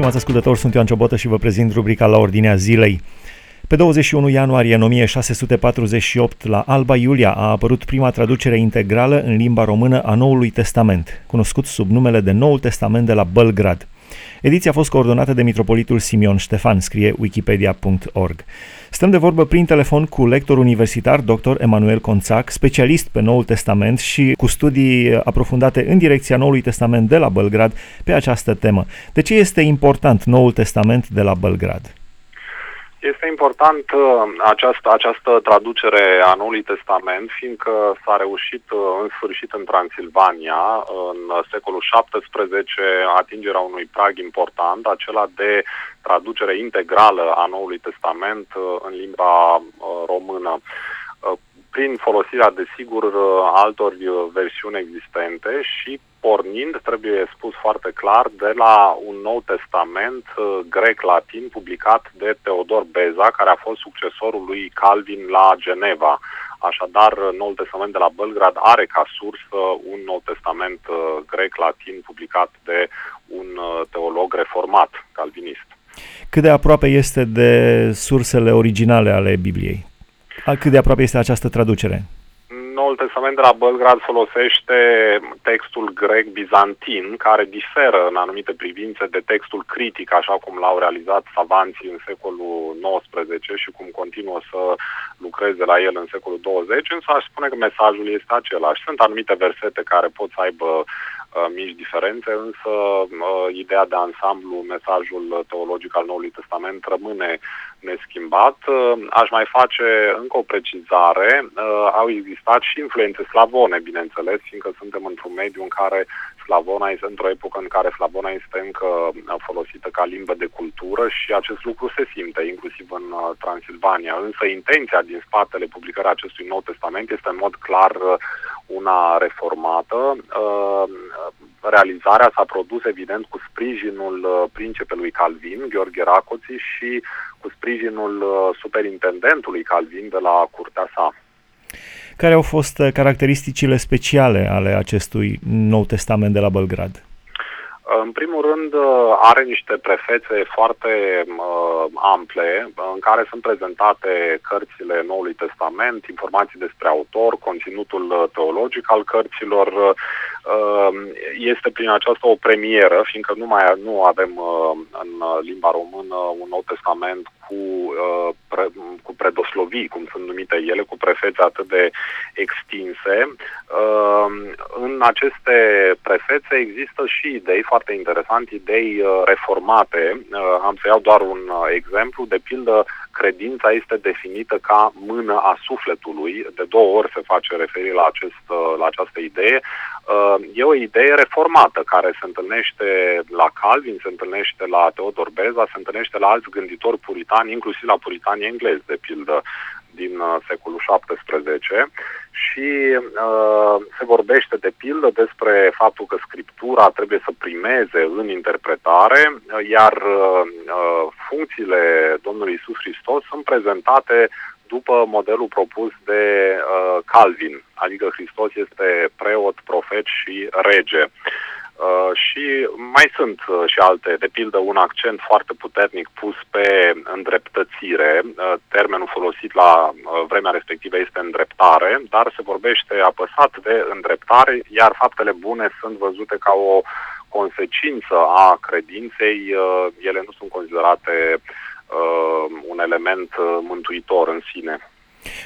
Stimați ascultători, sunt Ioan Ciobotă și vă prezint rubrica la ordinea zilei. Pe 21 ianuarie în 1648, la Alba Iulia a apărut prima traducere integrală în limba română a Noului Testament, cunoscut sub numele de Noul Testament de la Belgrad. Ediția a fost coordonată de mitropolitul Simeon Ștefan, scrie wikipedia.org. Stăm de vorbă prin telefon cu lector universitar dr. Emanuel Conțac, specialist pe Noul Testament și cu studii aprofundate în direcția Noului Testament de la Belgrad pe această temă. De ce este important Noul Testament de la Belgrad? Este important uh, această, această traducere a Noului Testament, fiindcă s-a reușit uh, în sfârșit în Transilvania, în secolul XVII, atingerea unui prag important, acela de traducere integrală a Noului Testament uh, în limba română prin folosirea, desigur, altor versiuni existente și pornind, trebuie spus foarte clar, de la un nou testament uh, grec-latin publicat de Teodor Beza, care a fost succesorul lui Calvin la Geneva. Așadar, Noul Testament de la Belgrad are ca sursă un Nou Testament uh, grec-latin publicat de un uh, teolog reformat, calvinist. Cât de aproape este de sursele originale ale Bibliei? Cât de aproape este această traducere? Noul Testament de la Belgrad folosește textul grec-bizantin, care diferă în anumite privințe de textul critic, așa cum l-au realizat savanții în secolul XIX și cum continuă să lucreze la el în secolul 20, însă aș spune că mesajul este același. Sunt anumite versete care pot să aibă uh, mici diferențe, însă uh, ideea de ansamblu, mesajul teologic al Noului Testament rămâne neschimbat. Uh, aș mai face încă o precizare. Uh, au existat și influențe slavone, bineînțeles, fiindcă suntem într-un mediu în care slavona este într-o epocă în care slavona este încă uh, folosită ca limbă de cultură și acest lucru se simte, inclusiv în Transilvania. Însă intenția din spatele publicării acestui Nou Testament este în mod clar una reformată. Realizarea s-a produs, evident, cu sprijinul principelui Calvin, Gheorghe Racoții, și cu sprijinul uh, superintendentului Calvin de la curtea sa. Care au fost uh, caracteristicile speciale ale acestui Nou Testament de la Belgrad? În primul rând, uh, are niște prefețe foarte uh, ample în care sunt prezentate cărțile Noului Testament, informații despre autor, conținutul teologic al cărților. Uh, este prin aceasta o premieră, fiindcă nu mai nu avem uh, în limba română un Nou Testament cu, uh, pre, cu predoslovii, cum sunt numite ele, cu prefețe atât de extinse. Uh, în aceste prefețe există și idei foarte interesante, idei uh, reformate. Am să iau doar un exemplu. De pildă, credința este definită ca mână a sufletului. De două ori se face referire la, acest, la această idee. E o idee reformată care se întâlnește la Calvin, se întâlnește la Teodor Beza, se întâlnește la alți gânditori puritani puritani, inclusiv la puritanii englezi, de pildă, din uh, secolul XVII și uh, se vorbește de pildă despre faptul că scriptura trebuie să primeze în interpretare, uh, iar uh, uh, funcțiile Domnului Isus Hristos sunt prezentate după modelul propus de uh, Calvin, adică Hristos este preot, profet și rege. Uh, și mai sunt uh, și alte, de pildă un accent foarte puternic pus pe îndreptățire. Uh, termenul folosit la uh, vremea respectivă este îndreptare, dar se vorbește apăsat de îndreptare, iar faptele bune sunt văzute ca o consecință a credinței. Uh, ele nu sunt considerate uh, un element uh, mântuitor în sine.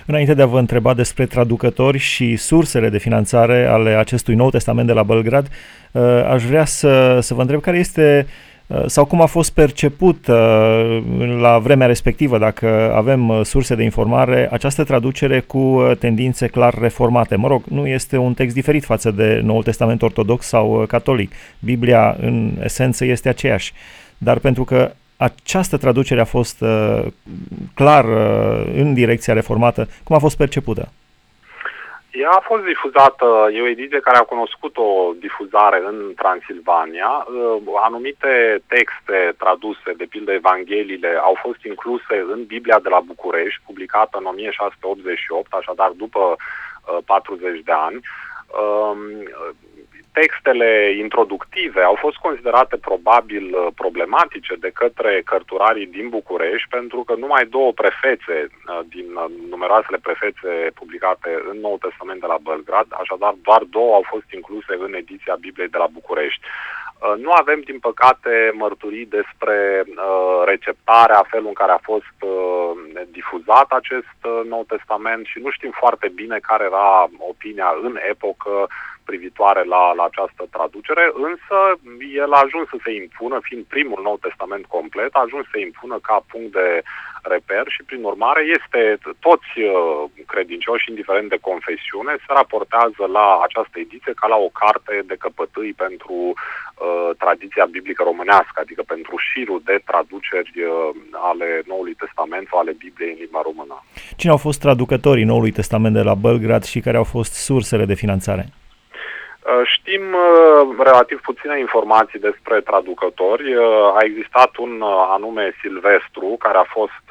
Înainte de a vă întreba despre traducători și sursele de finanțare ale acestui Nou Testament de la Belgrad, uh, aș vrea să, să vă întreb care este uh, sau cum a fost perceput uh, la vremea respectivă, dacă avem surse de informare, această traducere cu tendințe clar reformate. Mă rog, nu este un text diferit față de Noul Testament ortodox sau catolic. Biblia, în esență, este aceeași. Dar pentru că această traducere a fost uh, clar uh, în direcția reformată. Cum a fost percepută? Ea a fost difuzată, e o ediție care a cunoscut o difuzare în Transilvania. Uh, anumite texte traduse, de pildă Evangheliile, au fost incluse în Biblia de la București, publicată în 1688, așadar după 40 uh, de ani. Um, textele introductive au fost considerate probabil uh, problematice de către cărturarii din București pentru că numai două prefețe uh, din uh, numeroasele prefețe publicate în Nou Testament de la Belgrad, așadar doar două au fost incluse în ediția Bibliei de la București. Nu avem, din păcate, mărturii despre receptarea, felul în care a fost difuzat acest Nou Testament și nu știm foarte bine care era opinia în epocă privitoare la, la această traducere, însă el a ajuns să se impună, fiind primul Nou Testament complet, a ajuns să se impună ca punct de reper și, prin urmare, este toți uh, credincioși, indiferent de confesiune, se raportează la această ediție ca la o carte de căpătâi pentru uh, tradiția biblică românească, adică pentru șirul de traduceri uh, ale Noului Testament sau ale Bibliei în limba română. Cine au fost traducătorii Noului Testament de la Belgrad și care au fost sursele de finanțare? Uh, știm uh, relativ puține informații despre traducători. Uh, a existat un anume Silvestru, care a fost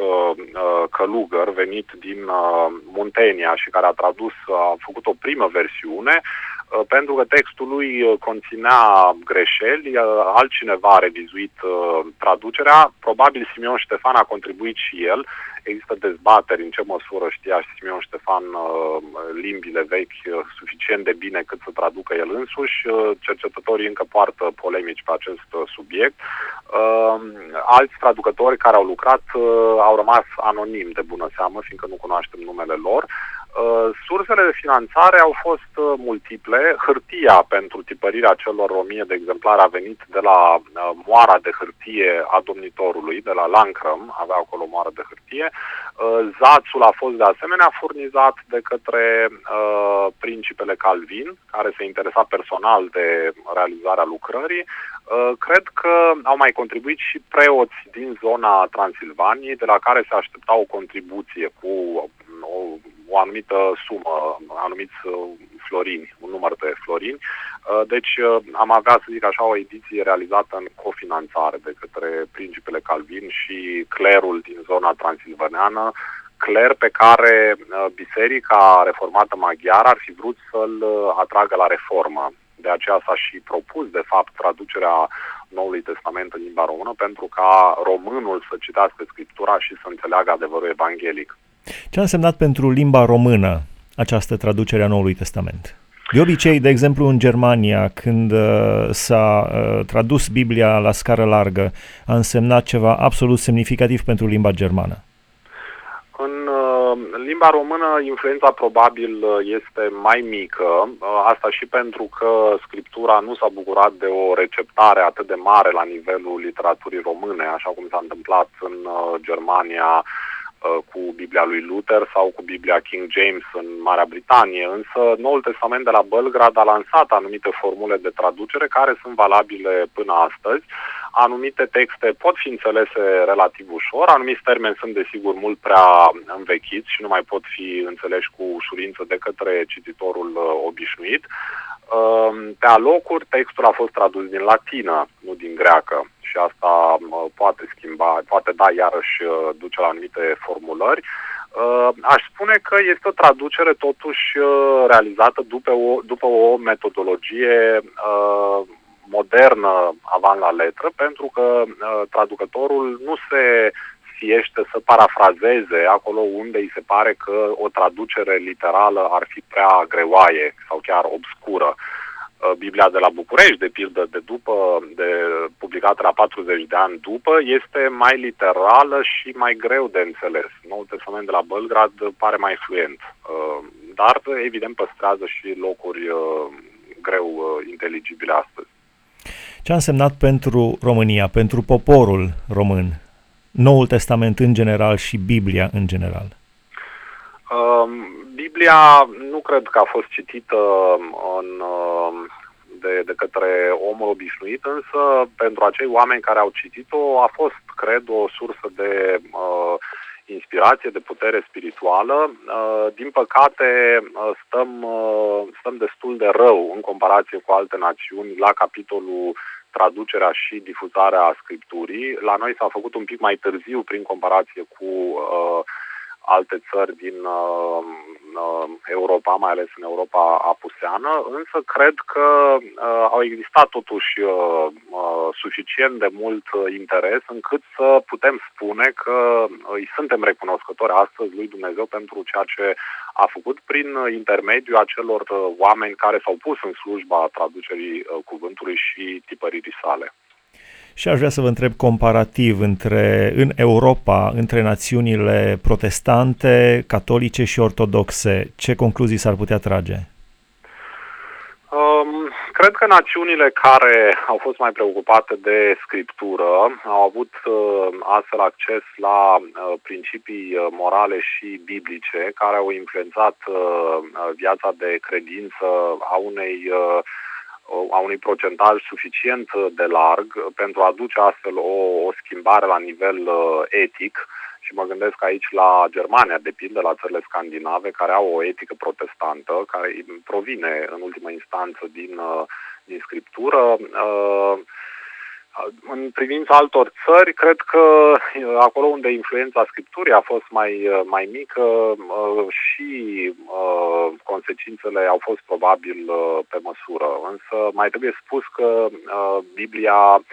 călugăr venit din Muntenia și care a tradus, a făcut o primă versiune, pentru că textul lui conținea greșeli, altcineva a revizuit traducerea, probabil Simeon Ștefan a contribuit și el, Există dezbateri în ce măsură știa și Simeon Ștefan uh, limbile vechi uh, suficient de bine cât să traducă el însuși. Uh, cercetătorii încă poartă polemici pe acest subiect. Alți traducători care au lucrat au rămas anonim de bună seamă, fiindcă nu cunoaștem numele lor. Uh, sursele de finanțare au fost uh, multiple. Hârtia pentru tipărirea celor 1000 de exemplare a venit de la uh, moara de hârtie a domnitorului, de la Lancrăm, avea acolo moară de hârtie. Zațul a fost de asemenea furnizat de către principele Calvin, care se interesa personal de realizarea lucrării. Cred că au mai contribuit și preoți din zona Transilvaniei, de la care se aștepta o contribuție cu o o anumită sumă, anumiți uh, florini, un număr de florini. Uh, deci uh, am avea, să zic așa, o ediție realizată în cofinanțare de către Principele Calvin și clerul din zona transilvaneană, cler pe care Biserica Reformată Maghiară ar fi vrut să-l atragă la reformă. De aceea s-a și propus, de fapt, traducerea Noului Testament în limba română pentru ca românul să citească Scriptura și să înțeleagă adevărul evanghelic. Ce a însemnat pentru limba română această traducere a Noului Testament? De obicei, de exemplu, în Germania, când uh, s-a uh, tradus Biblia la scară largă, a însemnat ceva absolut semnificativ pentru limba germană. În uh, limba română, influența probabil uh, este mai mică, uh, asta și pentru că scriptura nu s-a bucurat de o receptare atât de mare la nivelul literaturii române, așa cum s-a întâmplat în uh, Germania Uh, cu Biblia lui Luther sau cu Biblia King James în Marea Britanie, însă Noul Testament de la Belgrad a lansat anumite formule de traducere care sunt valabile până astăzi. Anumite texte pot fi înțelese relativ ușor, anumiți termeni sunt desigur mult prea învechiți și nu mai pot fi înțeleși cu ușurință de către cititorul uh, obișnuit. Uh, pe alocuri, textul a fost tradus din latină, nu din greacă și asta poate schimba, poate da iarăși uh, duce la anumite formulări. Uh, aș spune că este o traducere totuși uh, realizată după o, după o metodologie modernă avant la letră, pentru că traducătorul nu se fiește să parafrazeze acolo unde îi se pare că o traducere literală ar fi prea greoaie sau chiar obscură. Uh, Uh, Biblia de la București, de pildă, de după, de publicată la 40 de ani după, este mai literală și mai greu de înțeles. Noul Testament de la Belgrad pare mai fluent, uh, dar evident păstrează și locuri uh, greu inteligibile astăzi. Ce a însemnat pentru România, pentru poporul român, Noul Testament în general și Biblia în general? Um, Biblia nu cred că a fost citită în, de, de către omul obișnuit, însă pentru acei oameni care au citit-o a fost, cred, o sursă de uh, inspirație, de putere spirituală. Uh, din păcate, uh, stăm, uh, stăm destul de rău în comparație cu alte națiuni la capitolul traducerea și difuzarea scripturii. La noi s-a făcut un pic mai târziu prin comparație cu uh, alte țări din uh, Europa, mai ales în Europa apuseană, însă cred că au existat totuși suficient de mult interes încât să putem spune că îi suntem recunoscători astăzi lui Dumnezeu pentru ceea ce a făcut prin intermediul acelor oameni care s-au pus în slujba traducerii cuvântului și tipăririi sale. Și aș vrea să vă întreb comparativ între, în Europa, între națiunile protestante, catolice și ortodoxe, ce concluzii s-ar putea trage? Um, cred că națiunile care au fost mai preocupate de scriptură au avut uh, astfel acces la uh, principii uh, morale și biblice care au influențat uh, viața de credință a unei uh, a unui procentaj suficient de larg pentru a aduce astfel o, o schimbare la nivel uh, etic și mă gândesc aici la Germania, de pildă, la țările scandinave, care au o etică protestantă, care provine în ultimă instanță din, uh, din scriptură. Uh, în privința altor țări, cred că acolo unde influența scripturii a fost mai, mai mică și consecințele au fost probabil pe măsură. Însă mai trebuie spus că Biblia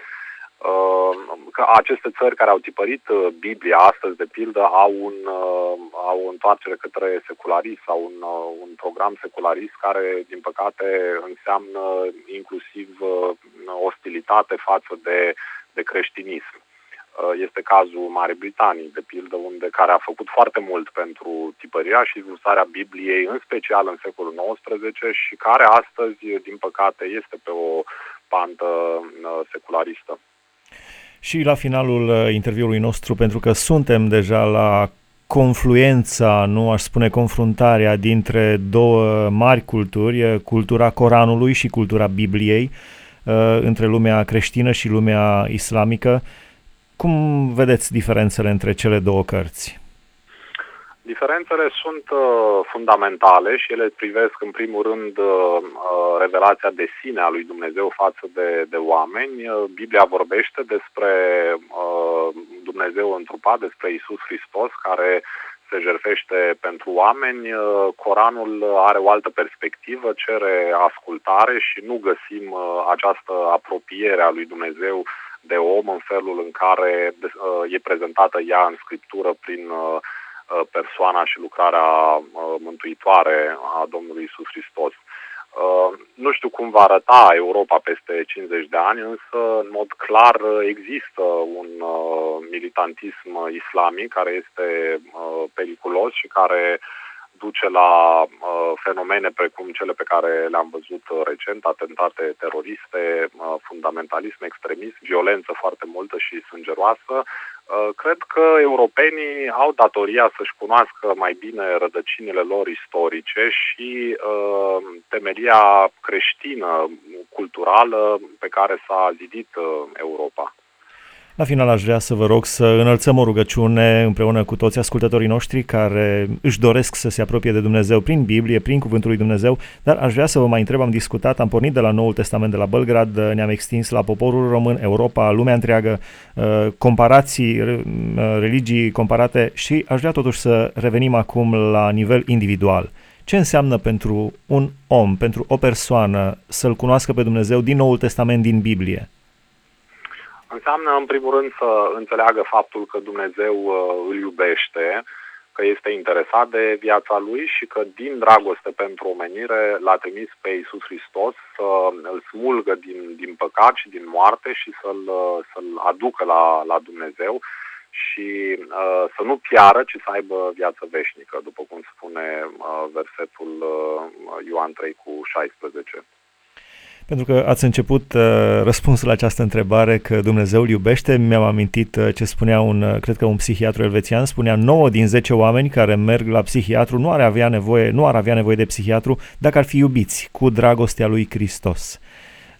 că aceste țări care au tipărit Biblia astăzi, de pildă, au, un, au o întoarcere către secularism, au un, un program secularist care, din păcate, înseamnă inclusiv ostilitate față de, de creștinism. Este cazul Marii Britanii, de pildă, unde care a făcut foarte mult pentru tipăria și ilustrarea Bibliei, în special în secolul XIX și care astăzi, din păcate, este pe o pantă secularistă. Și la finalul uh, interviului nostru, pentru că suntem deja la confluența, nu aș spune confruntarea dintre două mari culturi, uh, cultura Coranului și cultura Bibliei, uh, între lumea creștină și lumea islamică. Cum vedeți diferențele între cele două cărți? Diferențele sunt uh, fundamentale și ele privesc în primul rând uh, uh, revelația de sine a lui Dumnezeu față de, de oameni. Uh, Biblia vorbește despre uh, Dumnezeu întrupat, despre Isus Hristos care se jerfește pentru oameni. Uh, Coranul are o altă perspectivă, cere ascultare și nu găsim uh, această apropiere a lui Dumnezeu de om în felul în care uh, e prezentată ea în scriptură prin uh, Uh, persoana și lucrarea uh, mântuitoare a Domnului Isus Hristos. Uh, nu știu cum va arăta Europa peste 50 de ani, însă, în mod clar, există un militantism islamic care este periculos și care duce la uh, fenomene precum cele pe care le-am văzut uh, recent, atentate teroriste, uh, fundamentalism, extremism, violență foarte multă și sângeroasă. Uh, cred că europenii au datoria să-și cunoască mai bine rădăcinile lor istorice și uh, temelia creștină, culturală pe care s-a zidit uh, Europa. La final aș vrea să vă rog să înălțăm o rugăciune împreună cu toți ascultătorii noștri care își doresc să se apropie de Dumnezeu prin Biblie, prin Cuvântul lui Dumnezeu, dar aș vrea să vă mai întreb, am discutat, am pornit de la Noul Testament de la Belgrad, ne-am extins la poporul român, Europa, lumea întreagă, uh, comparații, uh, religii comparate și aș vrea totuși să revenim acum la nivel individual. Ce înseamnă pentru un om, pentru o persoană să-L cunoască pe Dumnezeu din Noul Testament, din Biblie? Înseamnă, în primul rând, să înțeleagă faptul că Dumnezeu uh, îl iubește, că este interesat de viața lui și că din dragoste pentru omenire l-a trimis pe Iisus Hristos să îl smulgă din, din păcat și din moarte și să-l, uh, să-l aducă la, la Dumnezeu și uh, să nu piară, ci să aibă viață veșnică, după cum spune uh, versetul uh, Ioan 3 cu 16 pentru că ați început uh, răspunsul la această întrebare că Dumnezeu îl iubește. Mi-am amintit uh, ce spunea un, uh, cred că un psihiatru elvețian, spunea 9 din 10 oameni care merg la psihiatru nu ar avea nevoie, nu ar avea nevoie de psihiatru dacă ar fi iubiți cu dragostea lui Hristos.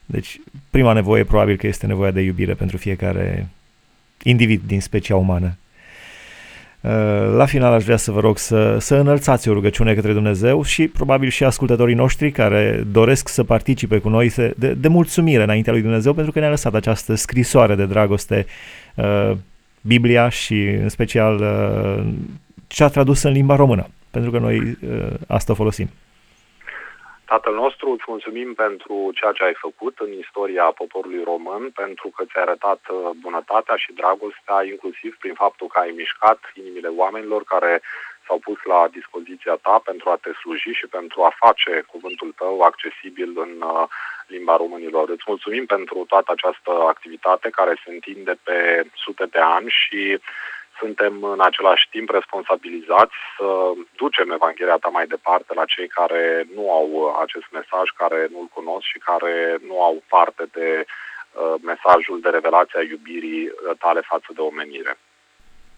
Deci, prima nevoie probabil că este nevoia de iubire pentru fiecare individ din specia umană. Uh, la final aș vrea să vă rog să, să înălțați o rugăciune către Dumnezeu și probabil și ascultătorii noștri care doresc să participe cu noi de, de mulțumire înaintea lui Dumnezeu pentru că ne-a lăsat această scrisoare de dragoste, uh, Biblia și în special uh, cea tradusă în limba română. pentru că noi asta folosim. Tatăl nostru, îți mulțumim pentru ceea ce ai făcut în istoria poporului român, pentru că ți-ai arătat uh, bunătatea și dragostea, inclusiv prin faptul că ai mișcat inimile oamenilor care s-au pus la dispoziția ta pentru a te sluji și pentru a face cuvântul tău accesibil în uh, limba românilor. Îți mulțumim pentru toată această activitate care se întinde pe sute de ani și suntem în același timp responsabilizați să ducem Evanghelia ta mai departe la cei care nu au acest mesaj, care nu-l cunosc și care nu au parte de uh, mesajul de revelație a iubirii tale față de omenire.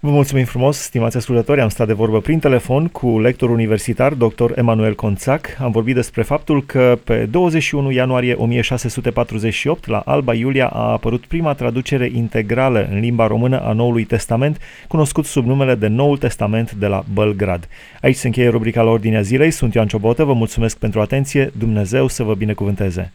Vă mulțumim frumos, stimați ascultători, am stat de vorbă prin telefon cu lector universitar dr. Emanuel Conțac. Am vorbit despre faptul că pe 21 ianuarie 1648 la Alba Iulia a apărut prima traducere integrală în limba română a Noului Testament, cunoscut sub numele de Noul Testament de la Bălgrad. Aici se încheie rubrica la Ordinea Zilei, sunt Ioan Ciobotă, vă mulțumesc pentru atenție, Dumnezeu să vă binecuvânteze!